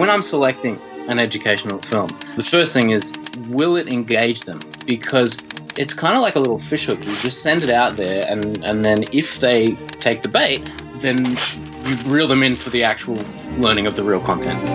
when I'm selecting an educational film, the first thing is will it engage them? Because it's kind of like a little fishhook. You just send it out there, and, and then if they take the bait, then you reel them in for the actual learning of the real content.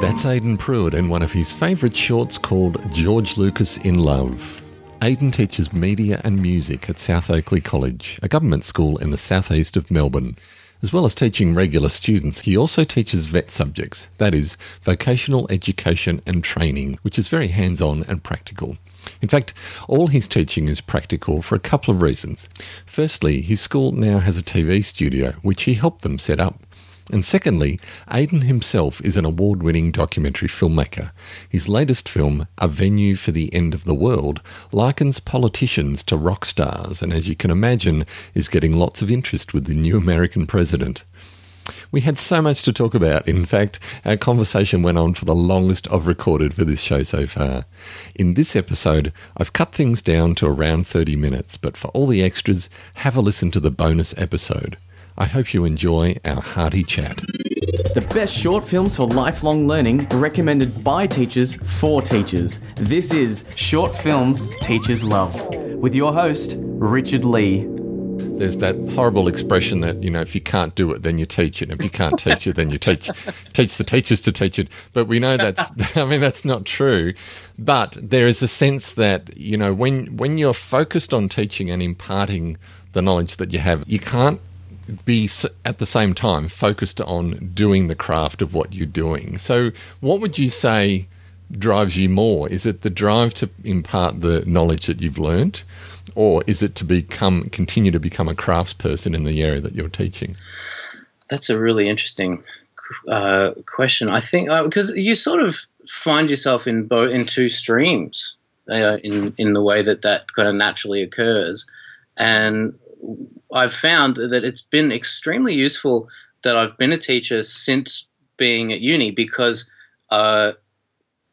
That's Aidan Prewett in one of his favourite shorts called George Lucas in Love. Aidan teaches media and music at South Oakleigh College, a government school in the southeast of Melbourne. As well as teaching regular students, he also teaches VET subjects, that is, vocational education and training, which is very hands on and practical. In fact, all his teaching is practical for a couple of reasons. Firstly, his school now has a TV studio, which he helped them set up. And secondly, Aidan himself is an award winning documentary filmmaker. His latest film, A Venue for the End of the World, likens politicians to rock stars, and as you can imagine, is getting lots of interest with the new American president. We had so much to talk about. In fact, our conversation went on for the longest I've recorded for this show so far. In this episode, I've cut things down to around 30 minutes, but for all the extras, have a listen to the bonus episode. I hope you enjoy our hearty chat. The best short films for lifelong learning recommended by teachers for teachers. This is Short Films Teachers Love with your host, Richard Lee. There's that horrible expression that, you know, if you can't do it, then you teach it. If you can't teach it, then you teach, teach the teachers to teach it. But we know that's, I mean, that's not true. But there is a sense that, you know, when, when you're focused on teaching and imparting the knowledge that you have, you can't be at the same time focused on doing the craft of what you're doing. So, what would you say drives you more? Is it the drive to impart the knowledge that you've learned, or is it to become continue to become a craftsperson in the area that you're teaching? That's a really interesting uh, question. I think uh, because you sort of find yourself in both in two streams uh, in in the way that that kind of naturally occurs, and I've found that it's been extremely useful that I've been a teacher since being at uni because uh,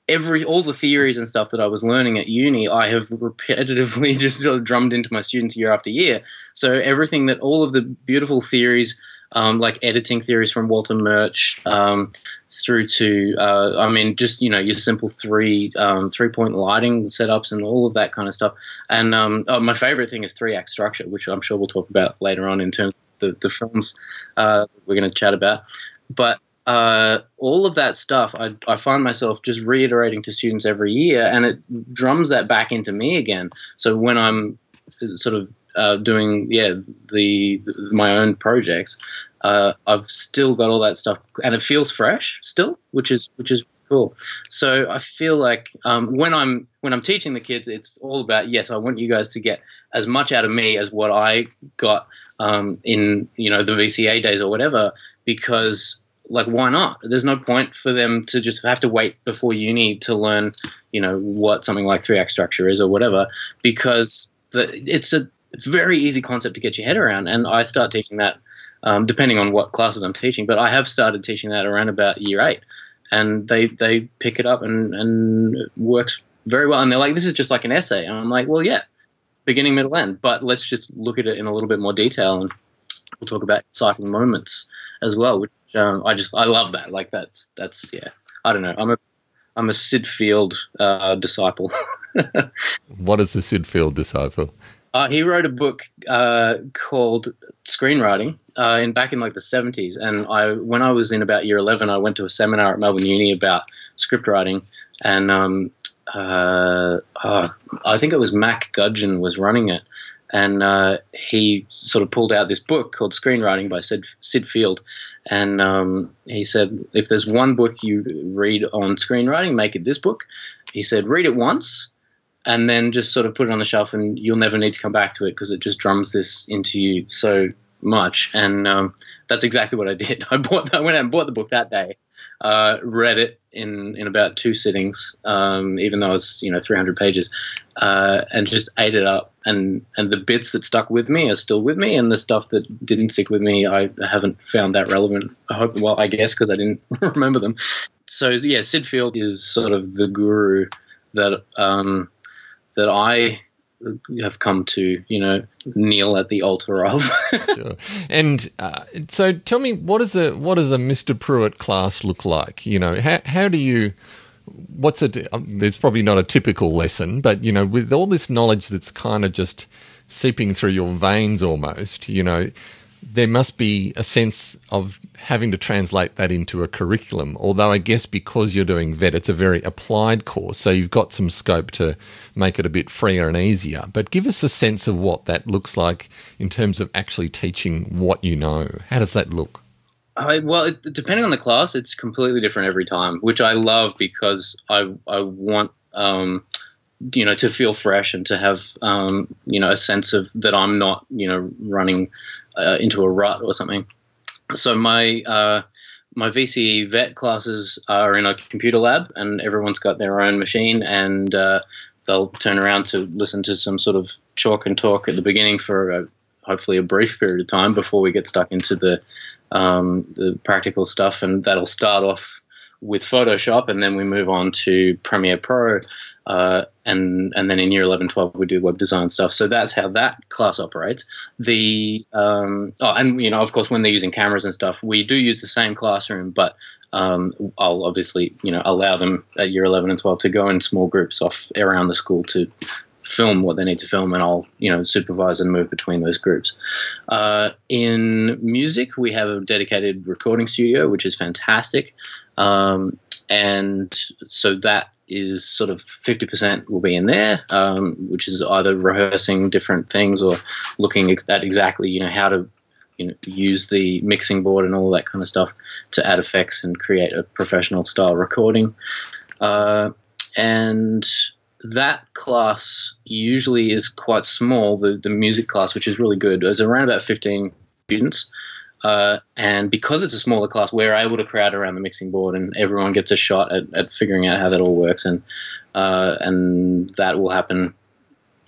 every all the theories and stuff that I was learning at uni, I have repetitively just drummed into my students year after year. So everything that all of the beautiful theories um, like editing theories from Walter Murch um, through to, uh, I mean, just you know your simple three um, three point lighting setups and all of that kind of stuff. And um, oh, my favorite thing is three act structure, which I'm sure we'll talk about later on in terms of the, the films uh, we're going to chat about. But uh, all of that stuff, I, I, find myself just reiterating to students every year, and it drums that back into me again. So when I'm sort of uh, doing yeah the, the, my own projects, uh, I've still got all that stuff, and it feels fresh still, which is which is cool. So I feel like um, when I'm when I'm teaching the kids, it's all about yes, I want you guys to get as much out of me as what I got um, in you know the VCA days or whatever, because like why not? There's no point for them to just have to wait before uni to learn you know what something like three act structure is or whatever, because the, it's a it's a very easy concept to get your head around. And I start teaching that um, depending on what classes I'm teaching, but I have started teaching that around about year eight. And they, they pick it up and, and works very well. And they're like, this is just like an essay. And I'm like, well, yeah, beginning, middle, end. But let's just look at it in a little bit more detail. And we'll talk about inciting moments as well, which um, I just, I love that. Like that's, that's, yeah, I don't know. I'm a, I'm a Syd Field uh, disciple. what is a Syd Field disciple? Uh, he wrote a book uh, called Screenwriting uh, in back in like the seventies, and I when I was in about year eleven, I went to a seminar at Melbourne Uni about script writing, and um, uh, uh, I think it was Mac Gudgeon was running it, and uh, he sort of pulled out this book called Screenwriting by Sid, Syd Field, and um, he said if there's one book you read on screenwriting, make it this book. He said read it once and then just sort of put it on the shelf, and you'll never need to come back to it because it just drums this into you so much. And um, that's exactly what I did. I bought, I went out and bought the book that day, uh, read it in in about two sittings, um, even though it's you know 300 pages, uh, and just ate it up. And and the bits that stuck with me are still with me, and the stuff that didn't stick with me, I haven't found that relevant. I hope, well, I guess because I didn't remember them. So yeah, Syd Field is sort of the guru that um, that I have come to you know kneel at the altar of. sure. And uh, so, tell me, what does a what does a Mr. Prewett class look like? You know, how how do you what's it? um, there's probably not a typical lesson, but you know, with all this knowledge that's kind of just seeping through your veins almost, you know, there must be a sense of having to translate that into a curriculum. Although I guess because you're doing vet, it's a very applied course, so you've got some scope to make it a bit freer and easier. But give us a sense of what that looks like in terms of actually teaching what you know. How does that look? Well, it, depending on the class, it's completely different every time, which I love because I I want um, you know to feel fresh and to have um, you know a sense of that I'm not you know running uh, into a rut or something. So my uh, my VCE vet classes are in a computer lab, and everyone's got their own machine, and uh, they'll turn around to listen to some sort of chalk and talk at the beginning for a, hopefully a brief period of time before we get stuck into the um, the practical stuff, and that'll start off with Photoshop, and then we move on to Premiere Pro, uh, and and then in year 11, 12 we do web design stuff. So that's how that class operates. The um, oh, and you know, of course, when they're using cameras and stuff, we do use the same classroom, but um, I'll obviously you know allow them at year 11 and 12 to go in small groups off around the school to film what they need to film, and I'll you know supervise and move between those groups. Uh, in music, we have a dedicated recording studio, which is fantastic, um, and so that is sort of 50% will be in there, um, which is either rehearsing different things or looking at exactly you know how to you know, use the mixing board and all that kind of stuff to add effects and create a professional style recording. Uh, and that class usually is quite small, the, the music class, which is really good. It's around about 15 students. Uh, and because it's a smaller class, we're able to crowd around the mixing board, and everyone gets a shot at, at figuring out how that all works, and uh, and that will happen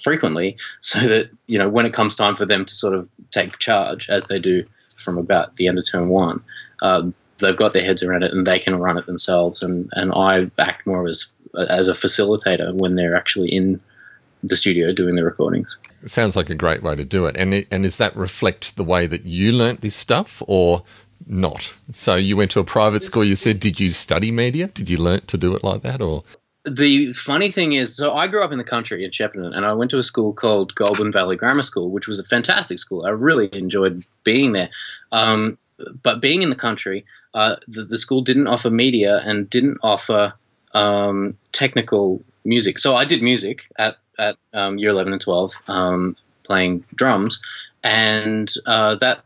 frequently, so that you know when it comes time for them to sort of take charge, as they do from about the end of term one, uh, they've got their heads around it and they can run it themselves, and and I act more as as a facilitator when they're actually in the studio doing the recordings. It sounds like a great way to do it. And and does that reflect the way that you learnt this stuff or not? So you went to a private school. You said, did you study media? Did you learn to do it like that, or? The funny thing is, so I grew up in the country in Shepparton, and I went to a school called Goulburn Valley Grammar School, which was a fantastic school. I really enjoyed being there. Um, but being in the country, uh, the, the, school didn't offer media and didn't offer um, technical music. So I did music at at um, year eleven and twelve, um, playing drums, and uh, that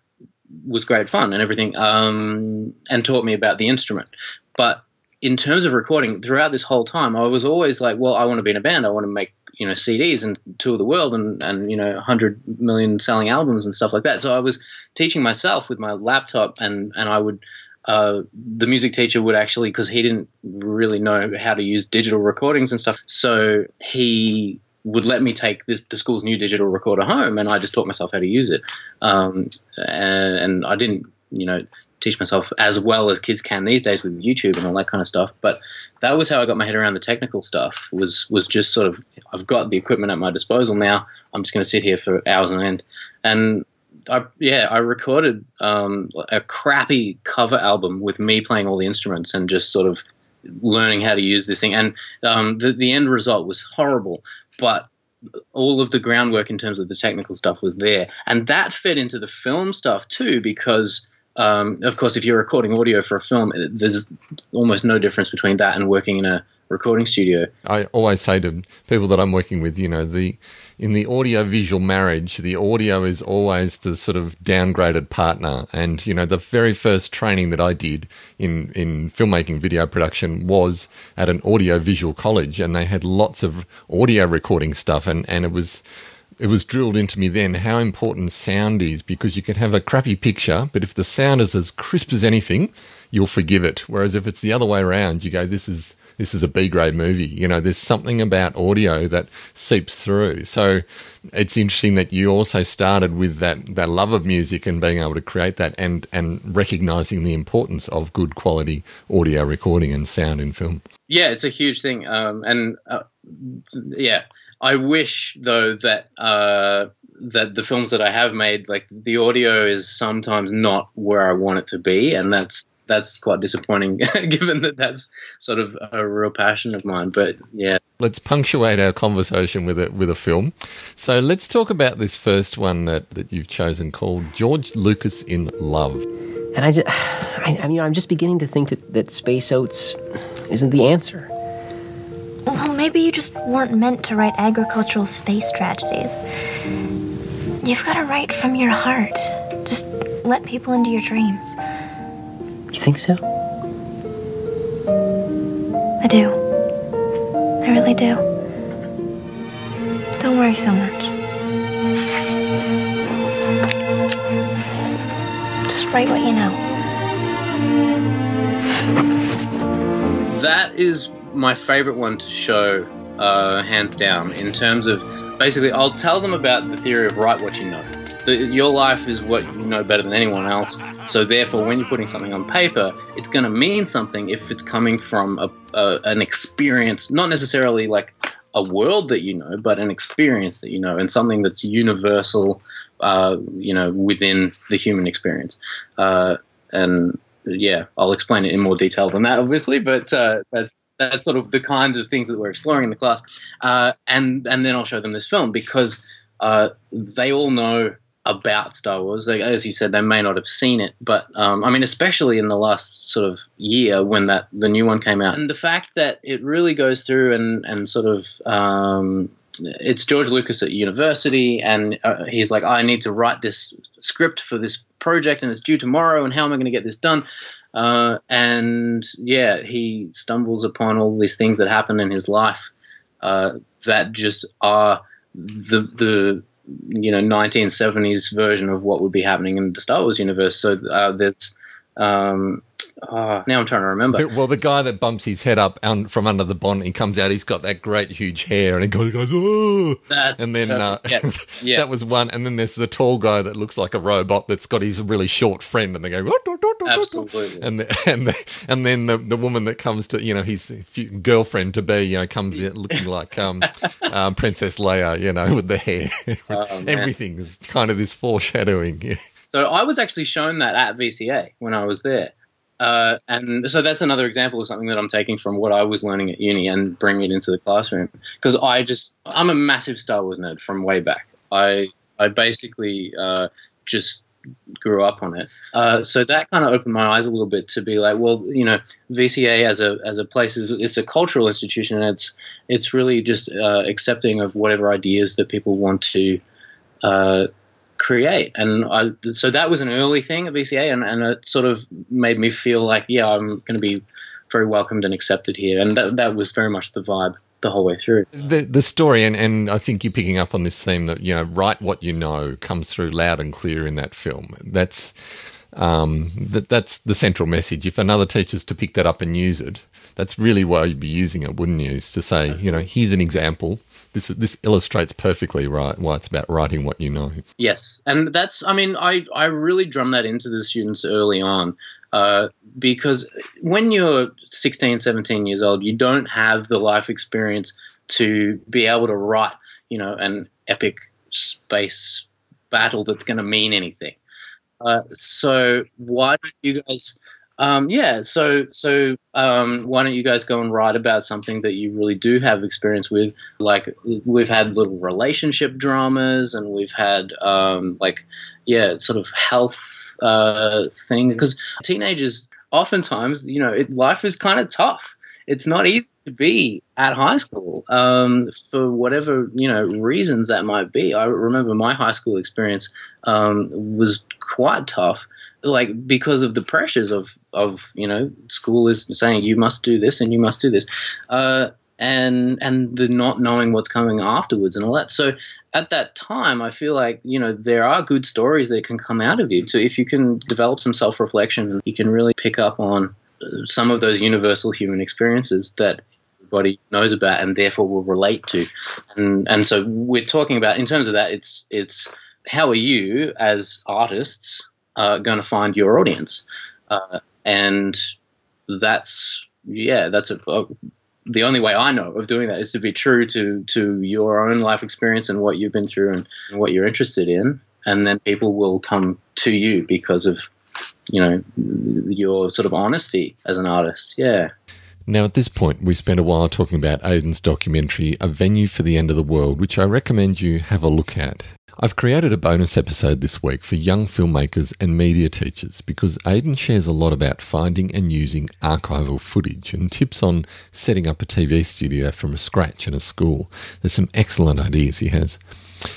was great fun and everything, um, and taught me about the instrument. But in terms of recording, throughout this whole time, I was always like, well, I want to be in a band. I want to make you know CDs and tour the world and and you know hundred million selling albums and stuff like that. So I was teaching myself with my laptop and and I would uh, the music teacher would actually, because he didn't really know how to use digital recordings and stuff, so he would let me take this, the school's new digital recorder home, and I just taught myself how to use it. Um, and, and, I didn't, you know, teach myself as well as kids can these days with YouTube and all that kind of stuff. But that was how I got my head around the technical stuff. Was was just sort of I've got the equipment at my disposal now. I'm just going to sit here for hours on end, and I, yeah, I recorded um, a crappy cover album with me playing all the instruments and just sort of learning how to use this thing. And um, the the end result was horrible, but all of the groundwork in terms of the technical stuff was there, and that fed into the film stuff too because. Um, of course, if you're recording audio for a film, there's almost no difference between that and working in a recording studio. I always say to people that I'm working with, you know, the in the audio visual marriage, the audio is always the sort of downgraded partner. And, you know, the very first training that I did in, in filmmaking video production was at an audio visual college and they had lots of audio recording stuff and, and it was, it was drilled into me then how important sound is because you can have a crappy picture, but if the sound is as crisp as anything, you'll forgive it. Whereas if it's the other way around, you go, this is, this is a B grade movie. You know, there's something about audio that seeps through. So it's interesting that you also started with that, that love of music and being able to create that and, and recognizing the importance of good quality audio recording and sound in film. Yeah, it's a huge thing. Um, and uh, yeah, I wish though that uh, that the films that I have made, like the audio, is sometimes not where I want it to be, and that's that's quite disappointing, given that that's sort of a real passion of mine. But yeah, let's punctuate our conversation with a with a film. So let's talk about this first one that that you've chosen, called George Lucas in Love. And I, just, I, I mean, I'm just beginning to think that that space oats isn't the answer. Well, maybe you just weren't meant to write agricultural space tragedies. You've got to write from your heart. Just let people into your dreams. You think so? I do. I really do. Don't worry so much. Just write what you know. That is my favorite one to show, uh, hands down, in terms of basically, I'll tell them about the theory of write what you know. The, your life is what you know better than anyone else. So therefore, when you're putting something on paper, it's going to mean something if it's coming from a, a, an experience, not necessarily like a world that you know, but an experience that you know, and something that's universal, uh, you know, within the human experience. Uh, and yeah, I'll explain it in more detail than that, obviously, but uh, that's that's sort of the kinds of things that we're exploring in the class. Uh, and and then I'll show them this film because uh, they all know about Star Wars. They, as you said, they may not have seen it, but um, I mean, especially in the last sort of year when that the new one came out, and the fact that it really goes through and and sort of um, it's George Lucas at university, and uh, he's like, I need to write this script for this project, and it's due tomorrow, and how am I going to get this done? Uh, and yeah, he stumbles upon all these things that happen in his life uh, that just are the the you know 1970s version of what would be happening in the Star Wars universe. So uh, there's um, uh, now I'm trying to remember. Well, the guy that bumps his head up un- from under the bonnet, he comes out. He's got that great huge hair, and he goes, goes oh. That's and then uh, yeah. yeah. that was one. And then there's the tall guy that looks like a robot that's got his really short friend, and they go absolutely. And the, and the, and then the the woman that comes to you know his girlfriend to be you know comes in looking like um, um, Princess Leia, you know, with the hair. Oh, Everything is kind of this foreshadowing. Yeah. So I was actually shown that at VCA when I was there. Uh, and so that's another example of something that I'm taking from what I was learning at uni and bringing it into the classroom. Because I just, I'm a massive Star Wars nerd from way back. I, I basically uh, just grew up on it. Uh, so that kind of opened my eyes a little bit to be like, well, you know, VCA as a as a place is it's a cultural institution, and it's it's really just uh, accepting of whatever ideas that people want to uh, create. And I, so that was an early thing at VCA, and, and it sort of made me feel like, yeah, I'm going to be very welcomed and accepted here. And that, that was very much the vibe the whole way through. The the story, and, and I think you're picking up on this theme that you know, write what you know comes through loud and clear in that film. That's um, that that's the central message. If another teacher's to pick that up and use it, that's really why you'd be using it, wouldn't you? Is to say, Absolutely. you know, here's an example this this illustrates perfectly right why it's about writing what you know. Yes, and that's I mean I I really drum that into the students early on uh, because when you're 16, 17 years old, you don't have the life experience to be able to write you know an epic space battle that's going to mean anything. Uh, so why don't you guys um, yeah, so so um, why don't you guys go and write about something that you really do have experience with? Like we've had little relationship dramas, and we've had um, like yeah, sort of health uh, things because teenagers oftentimes you know it, life is kind of tough. It's not easy to be at high school um, for whatever you know reasons that might be. I remember my high school experience um, was quite tough like because of the pressures of of you know school is saying you must do this and you must do this uh, and and the not knowing what's coming afterwards and all that. So at that time i feel like you know there are good stories that can come out of you. So if you can develop some self-reflection you can really pick up on some of those universal human experiences that everybody knows about and therefore will relate to. And and so we're talking about in terms of that it's it's how are you as artists uh, going to find your audience, uh, and that's yeah, that's a, a, the only way I know of doing that is to be true to to your own life experience and what you've been through and what you're interested in, and then people will come to you because of you know your sort of honesty as an artist. Yeah. Now, at this point, we spent a while talking about Aidan's documentary, A Venue for the End of the World, which I recommend you have a look at. I've created a bonus episode this week for young filmmakers and media teachers because Aidan shares a lot about finding and using archival footage and tips on setting up a TV studio from scratch in a school. There's some excellent ideas he has.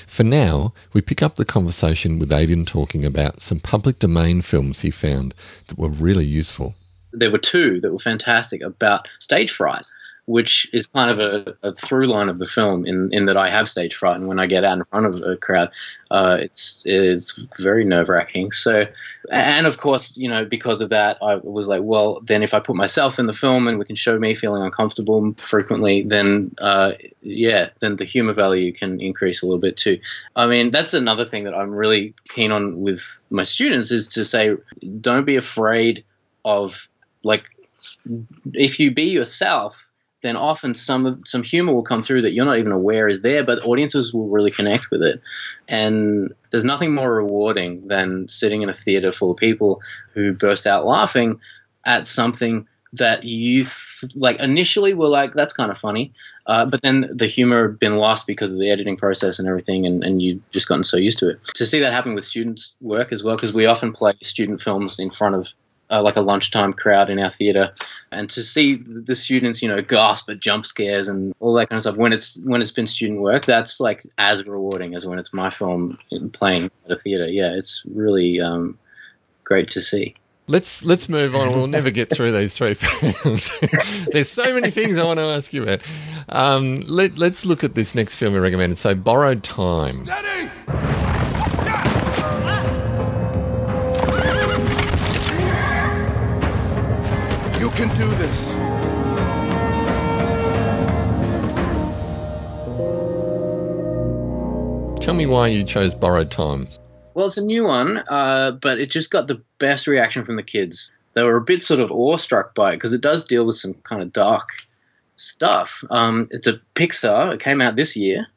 For now, we pick up the conversation with Aidan talking about some public domain films he found that were really useful. There were two that were fantastic about stage fright which is kind of a, a, through line of the film in, in that I have stage fright, and when I get out in front of a crowd, uh, it's it's very nerve wracking. So, and of course, you know, because of that, I was like, well, then if I put myself in the film and we can show me feeling uncomfortable frequently, then uh, yeah, then the humor value can increase a little bit too. I mean, that's another thing that I'm really keen on with my students is to say, don't be afraid of like if you be yourself then often some some humor will come through that you're not even aware is there, but audiences will really connect with it. And there's nothing more rewarding than sitting in a theater full of people who burst out laughing at something that you th- like initially were like that's kind of funny, uh, but then the humor had been lost because of the editing process and everything, and, and you just gotten so used to it. To see that happen with students' work as well, because we often play student films in front of uh, like a lunchtime crowd in our theater, and to see the students, you know, gasp at jump scares and all that kind of stuff when it's when it's been student work, that's like as rewarding as when it's my film playing at a theater. Yeah, it's really um, great to see. Let's let's move on. We'll never get through these three films. There's so many things I want to ask you about. Um, let, let's look at this next film we recommended. So, Borrowed Time. Steady! Can do this. Tell me why you chose Borrowed Time. Well, it's a new one, uh, but it just got the best reaction from the kids. They were a bit sort of awestruck by it because it does deal with some kind of dark stuff. Um, it's a Pixar. It came out this year,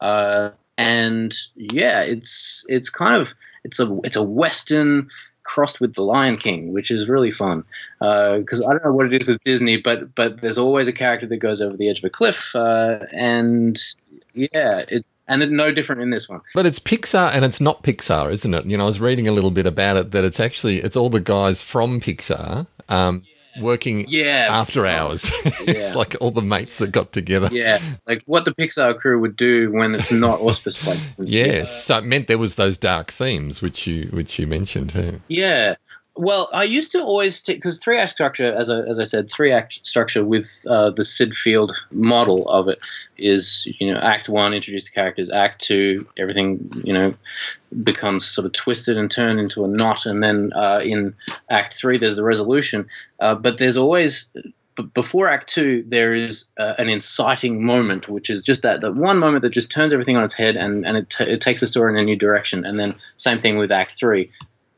uh, and yeah, it's it's kind of it's a it's a western crossed with the Lion King, which is really fun. Because uh, I don't know what it is with Disney, but but there's always a character that goes over the edge of a cliff, uh, and yeah, it, and it's no different in this one. But it's Pixar and it's not Pixar, isn't it? You know, I was reading a little bit about it that it's actually it's all the guys from Pixar. Um, working yeah, after hours. it's like all the mates that got together. Yeah, like what the Pixar crew would do when it's not auspice yes, so it meant there was those dark themes which you which you mentioned too. Yeah, well, I used to always take because three act structure, as I, as I said, three act structure with uh, the Syd Field model of it is you know Act One introduce the characters, Act Two everything you know becomes sort of twisted and turned into a knot, and then uh, in Act Three there's the resolution. Uh, but there's always before Act Two, there is uh, an inciting moment, which is just that, that one moment that just turns everything on its head and, and it, t- it takes the story in a new direction. And then same thing with Act Three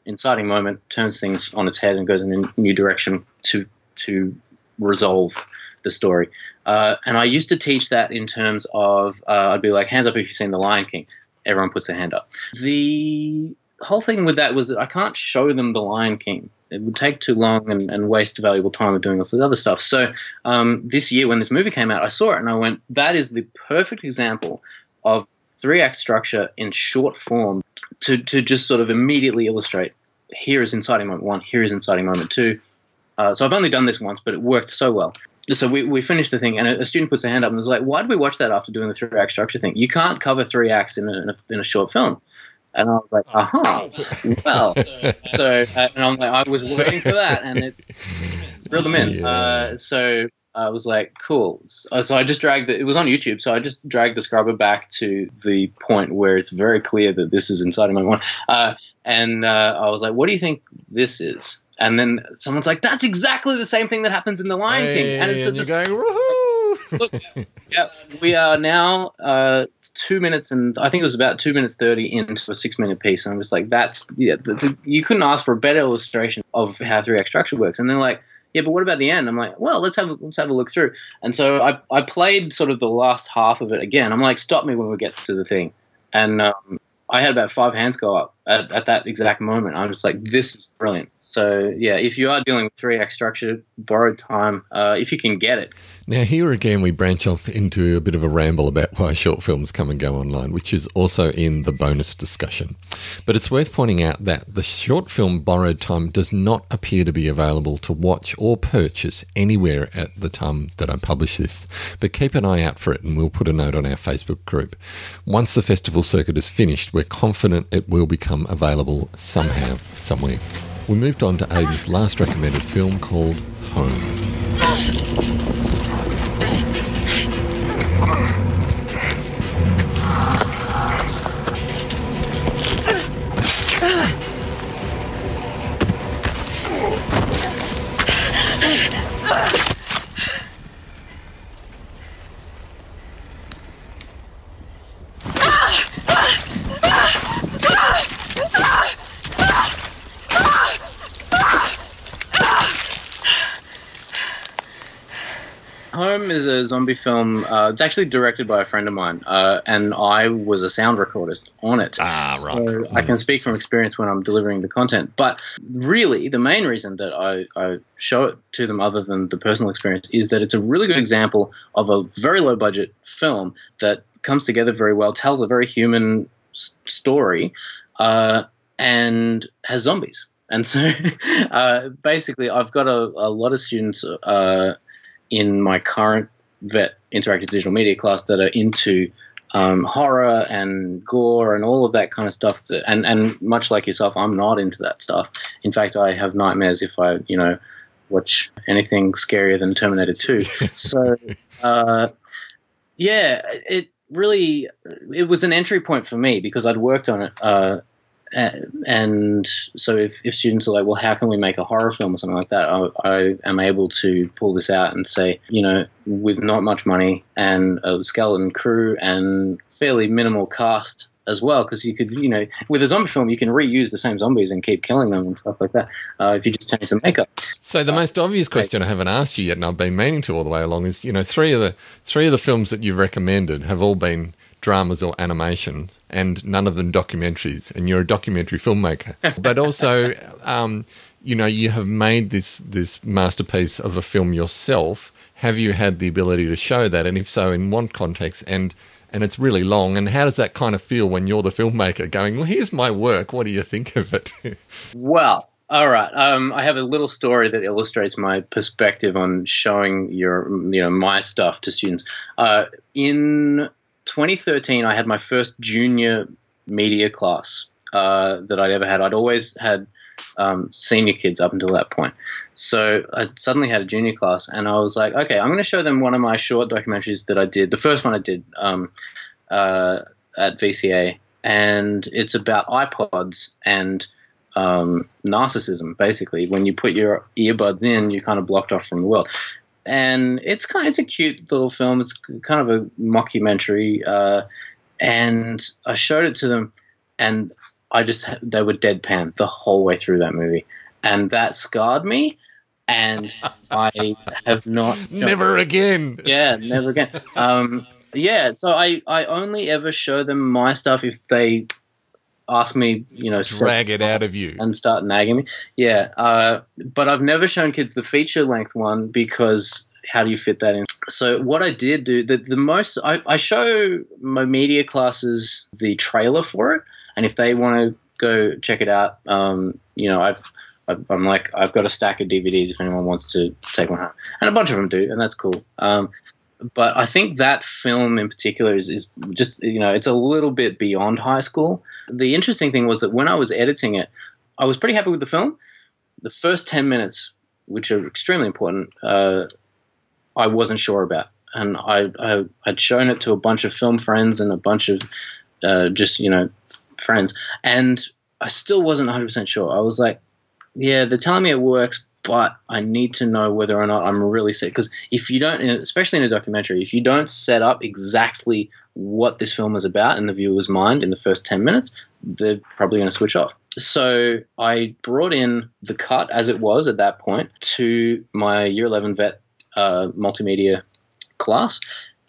inciting moment turns things on its head and goes in a new direction to to resolve the story. Uh, and I used to teach that in terms of uh, I'd be like, hands up if you've seen The Lion King. Everyone puts their hand up. The whole thing with that was that I can't show them The Lion King. It would take too long and, and waste valuable time of doing all this other stuff. So um, this year, when this movie came out, I saw it and I went, that is the perfect example of three act structure in short form to, to just sort of immediately illustrate here is inciting moment one, here is inciting moment two. Uh, so I've only done this once, but it worked so well. So we, we finished the thing, and a, a student puts their hand up and was like, "Why did we watch that after doing the three act structure thing? You can't cover three acts in a, in a, in a short film." And I was like, "Aha, well." so uh, and I'm like, I was waiting for that, and it reeled them in. Yeah. Uh, so I was like, cool. So, I just dragged it. It was on YouTube, so I just dragged the scrubber back to the point where it's very clear that this is inciting moment one. Uh, and uh, I was like, what do you think this is? And then someone's like, that's exactly the same thing that happens in The Lion hey, King. And it's and you're going, woohoo! Look, yeah, we are now uh, two minutes and I think it was about two minutes thirty into a six minute piece, and I'm just like, that's yeah, the, you couldn't ask for a better illustration of how three act structure works. And then like yeah, but what about the end? I'm like, well, let's have a, let's have a look through. And so I I played sort of the last half of it again. I'm like, stop me when we get to the thing, and um, I had about five hands go up at, at that exact moment. I'm just like, this is brilliant. So yeah, if you are dealing with three act structure, borrowed time, uh, if you can get it. Now here again, we branch off into a bit of a ramble about why short films come and go online, which is also in the bonus discussion. But it's worth pointing out that the short film Borrowed Time does not appear to be available to watch or purchase anywhere at the time that I publish this. But keep an eye out for it, and we'll put a note on our Facebook group. Once the festival circuit is finished, we're confident it will become available somehow, somewhere. We moved on to Aidan's last recommended film called Home. Zombie film. Uh, it's actually directed by a friend of mine, uh, and I was a sound recordist on it. Ah, right. So I can speak from experience when I'm delivering the content. But really, the main reason that I, I show it to them, other than the personal experience, is that it's a really good example of a very low budget film that comes together very well, tells a very human s- story, uh, and has zombies. And so, uh, basically, I've got a, a lot of students uh, in my current vet interactive digital media class that are into um, horror and gore and all of that kind of stuff. That, and and much like yourself, I'm not into that stuff. In fact, I have nightmares if I you know watch anything scarier than Terminator 2. so uh, yeah, it really it was an entry point for me because I'd worked on it. Uh, and so if, if students are like, well, how can we make a horror film or something like that? I, I am able to pull this out and say, you know, with not much money and a skeleton crew and fairly minimal cast as well, because you could, you know, with a zombie film, you can reuse the same zombies and keep killing them and stuff like that. Uh, if you just change the makeup. So the most obvious question I haven't asked you yet, and I've been meaning to all the way along, is you know three of the three of the films that you've recommended have all been dramas or animation, and none of them documentaries. And you're a documentary filmmaker, but also, um, you know, you have made this this masterpiece of a film yourself. Have you had the ability to show that, and if so, in what context? And and it's really long. And how does that kind of feel when you're the filmmaker going, well, here's my work. What do you think of it? Well, all right. Um, I have a little story that illustrates my perspective on showing your, you know, my stuff to students. Uh, in 2013, I had my first junior media class uh, that I'd ever had. I'd always had um, senior kids up until that point. So I suddenly had a junior class, and I was like, okay, I'm going to show them one of my short documentaries that I did. The first one I did um, uh, at VCA, and it's about iPods and um, narcissism. Basically, when you put your earbuds in, you're kind of blocked off from the world. And it's kind, it's a cute little film. It's kind of a mockumentary, uh, and I showed it to them, and I just they were deadpan the whole way through that movie, and that scarred me. And I have not Never again. yeah, never again. Um, yeah, so I, I only ever show them my stuff if they ask me, you know, Drag it out of you. and start nagging me. Yeah, uh, but I've never shown kids the feature length one because how do you fit that in? So what I did do the the most I, I show my media classes the trailer for it, and if they want to go check it out, um, you know, I've I'm like I've got a stack of DVDs if anyone wants to take one home, and a bunch of them do, and that's cool. Um, but I think that film in particular is, is just you know it's a little bit beyond high school. The interesting thing was that when I was editing it, I was pretty happy with the film. The first ten minutes, which are extremely important, uh, I wasn't sure about, and I, I had shown it to a bunch of film friends and a bunch of uh, just you know friends, and I still wasn't 100 percent sure. I was like, yeah, they're telling me it works, but I need to know whether or not I'm really set. Because if you don't, especially in a documentary, if you don't set up exactly what this film is about in the viewer's mind in the first 10 minutes, they're probably going to switch off. So I brought in the cut as it was at that point to my year 11 vet uh, multimedia class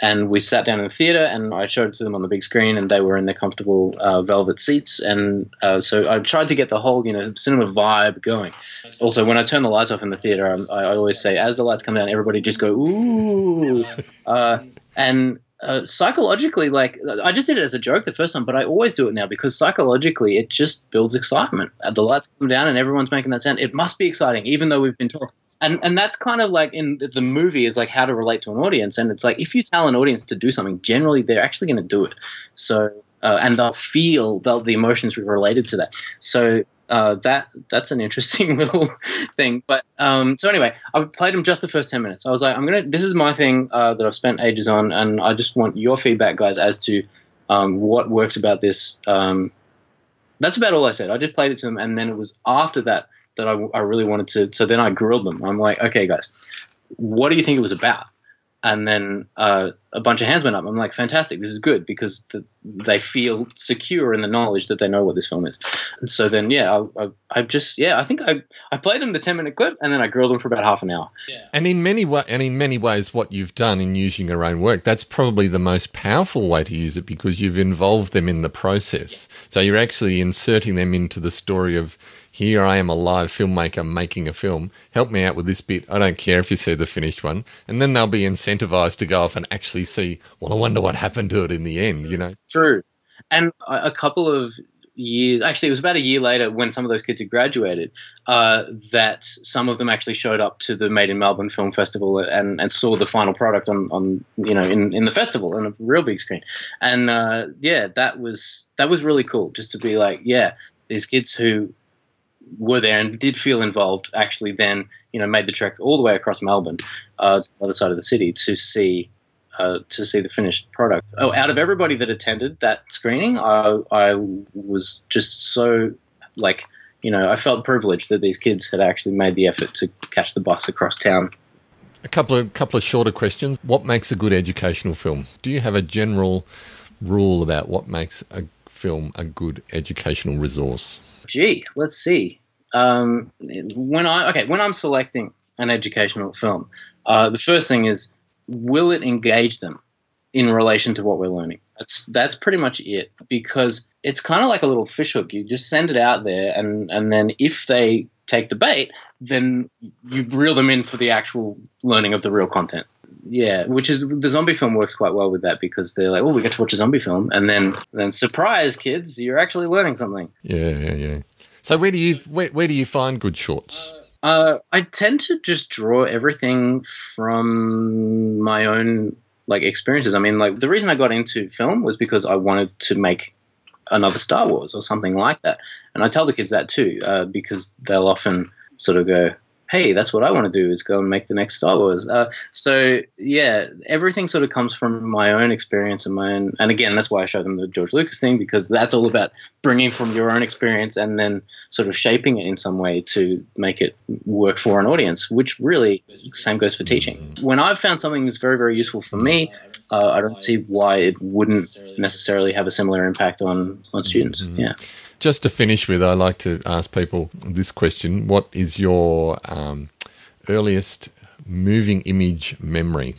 and we sat down in the theater and I showed it to them on the big screen and they were in their comfortable uh, velvet seats and uh, so I tried to get the whole you know cinema vibe going. Also, when I turn the lights off in the theater, I, I always say as the lights come down, everybody just go ooh, uh, and. Uh, psychologically, like I just did it as a joke the first time, but I always do it now because psychologically it just builds excitement. The lights come down and everyone's making that sound. It must be exciting, even though we've been talking and and that's kind of like in the movie is like how to relate to an audience. And it's like if you tell an audience to do something generally they're actually going to do it. So uh, and they'll feel they'll, the emotions related to that. So uh, that that's an interesting little thing. But um, so anyway i played them just the first 10 minutes. I was like i'm gonna this is my thing uh, that i've spent ages on and i just want your feedback guys as to um, what works about this. Um, that's about all i said. I just played it to them and then it was after that that I, I really wanted to. So then I grilled them. I'm like, okay, guys, what do you think it was about? And then uh, a bunch of hands went up. I'm like, fantastic, this is good because the, they feel secure in the knowledge that they know what this film is. And so then, yeah, I, I, I, just, yeah, I think I, I played them the 10 minute clip and then I grilled them for about half an hour. Yeah. And in many wa- and in many ways, what you've done in using your own work, that's probably the most powerful way to use it because you've involved them in the process. So you're actually inserting them into the story of here I am a live filmmaker making a film. Help me out with this bit. I don't care if you see the finished one. And then they'll be incentivized to go off and actually see, well, I wonder what happened to it in the end, you know? True. And a couple of years, actually, it was about a year later when some of those kids had graduated, uh, that some of them actually showed up to the Made in Melbourne Film Festival and, and saw the final product on, on you know, in, in the festival on a real big screen. And uh, yeah, that was that was really cool just to be like, yeah, these kids who were there and did feel involved actually then you know made the trek all the way across Melbourne uh, to the other side of the city to see uh, to see the finished product. Oh, out of everybody that attended that screening, I, I was just so like you know I felt privileged that these kids had actually made the effort to catch the bus across town. A couple of couple of shorter questions. What makes a good educational film? Do you have a general rule about what makes a film a good educational resource? Gee, let's see. Um, when I okay, when I'm selecting an educational film, uh, the first thing is will it engage them in relation to what we're learning? That's that's pretty much it because it's kind of like a little fishhook. You just send it out there, and and then if they take the bait, then you reel them in for the actual learning of the real content. Yeah, which is the zombie film works quite well with that because they're like, oh, we get to watch a zombie film, and then then surprise, kids, you're actually learning something. Yeah, yeah, yeah. So where do you where, where do you find good shorts? Uh, I tend to just draw everything from my own like experiences. I mean, like the reason I got into film was because I wanted to make another Star Wars or something like that, and I tell the kids that too uh, because they'll often sort of go, hey, that's what I want to do is go and make the next Star Wars. Uh, so yeah, everything sort of comes from my own experience and my own, and again, that's why I show them the George Lucas thing because that's all about bringing from your own experience and then sort of shaping it in some way to make it work for an audience, which really same goes for teaching. When I've found something that's very, very useful for me, uh, I don't see why it wouldn't necessarily have a similar impact on, on students. Mm-hmm. Yeah. Just to finish with, I like to ask people this question: What is your um, earliest moving image memory?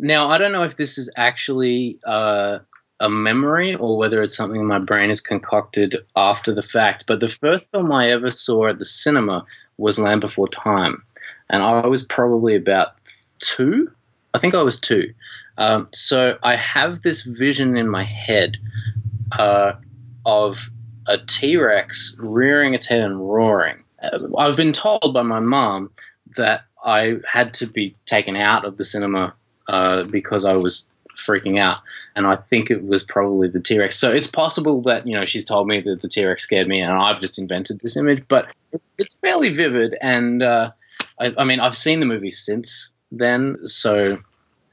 Now, I don't know if this is actually uh, a memory or whether it's something my brain has concocted after the fact. But the first film I ever saw at the cinema was Land Before Time, and I was probably about two. I think I was two. Um, so I have this vision in my head uh, of a T Rex rearing its head and roaring. Uh, I've been told by my mom that I had to be taken out of the cinema uh, because I was freaking out, and I think it was probably the T Rex. So it's possible that you know she's told me that the T Rex scared me, and I've just invented this image, but it's fairly vivid. And uh, I, I mean, I've seen the movie since then, so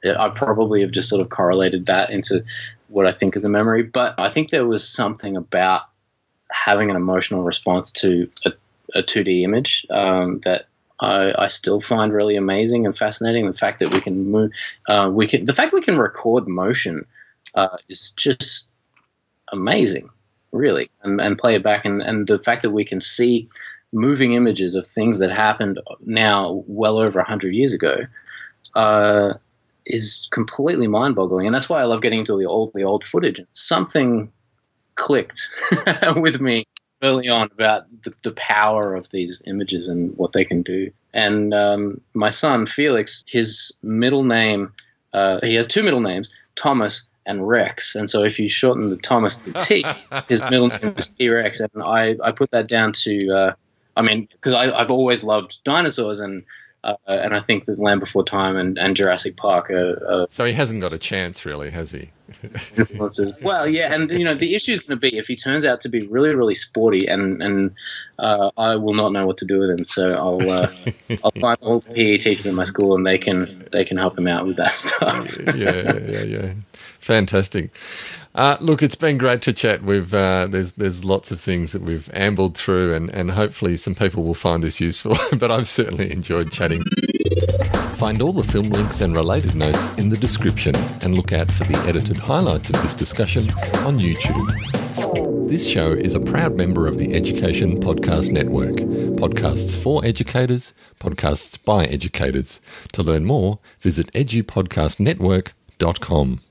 I probably have just sort of correlated that into what I think is a memory. But I think there was something about having an emotional response to a, a 2D image um, that I, I still find really amazing and fascinating. The fact that we can move, uh, we can, the fact we can record motion uh, is just amazing, really, and, and play it back, and, and the fact that we can see moving images of things that happened now well over 100 years ago uh, is completely mind-boggling. And that's why i love getting into the old the old footage. Something clicked with me early on about the, the power of these images and what they can do and um, my son felix his middle name uh, he has two middle names thomas and Rex. And so if you shorten the Thomas to T, his middle name is T Rex. And I, I put that down to uh, I mean, because I've always loved dinosaurs, and uh, and I think that Land Before Time and, and Jurassic Park are, are So he hasn't got a chance, really, has he? influences. well, yeah, and you know the issue is going to be if he turns out to be really, really sporty, and and uh, I will not know what to do with him. So I'll uh, I'll find all the PE teachers in my school, and they can they can help him out with that stuff. yeah, yeah, yeah. Fantastic. Uh, look, it's been great to chat. We've uh, there's there's lots of things that we've ambled through, and, and hopefully some people will find this useful. but I've certainly enjoyed chatting. Find all the film links and related notes in the description, and look out for the edited highlights of this discussion on YouTube. This show is a proud member of the Education Podcast Network. Podcasts for educators, podcasts by educators. To learn more, visit edupodcastnetwork.com.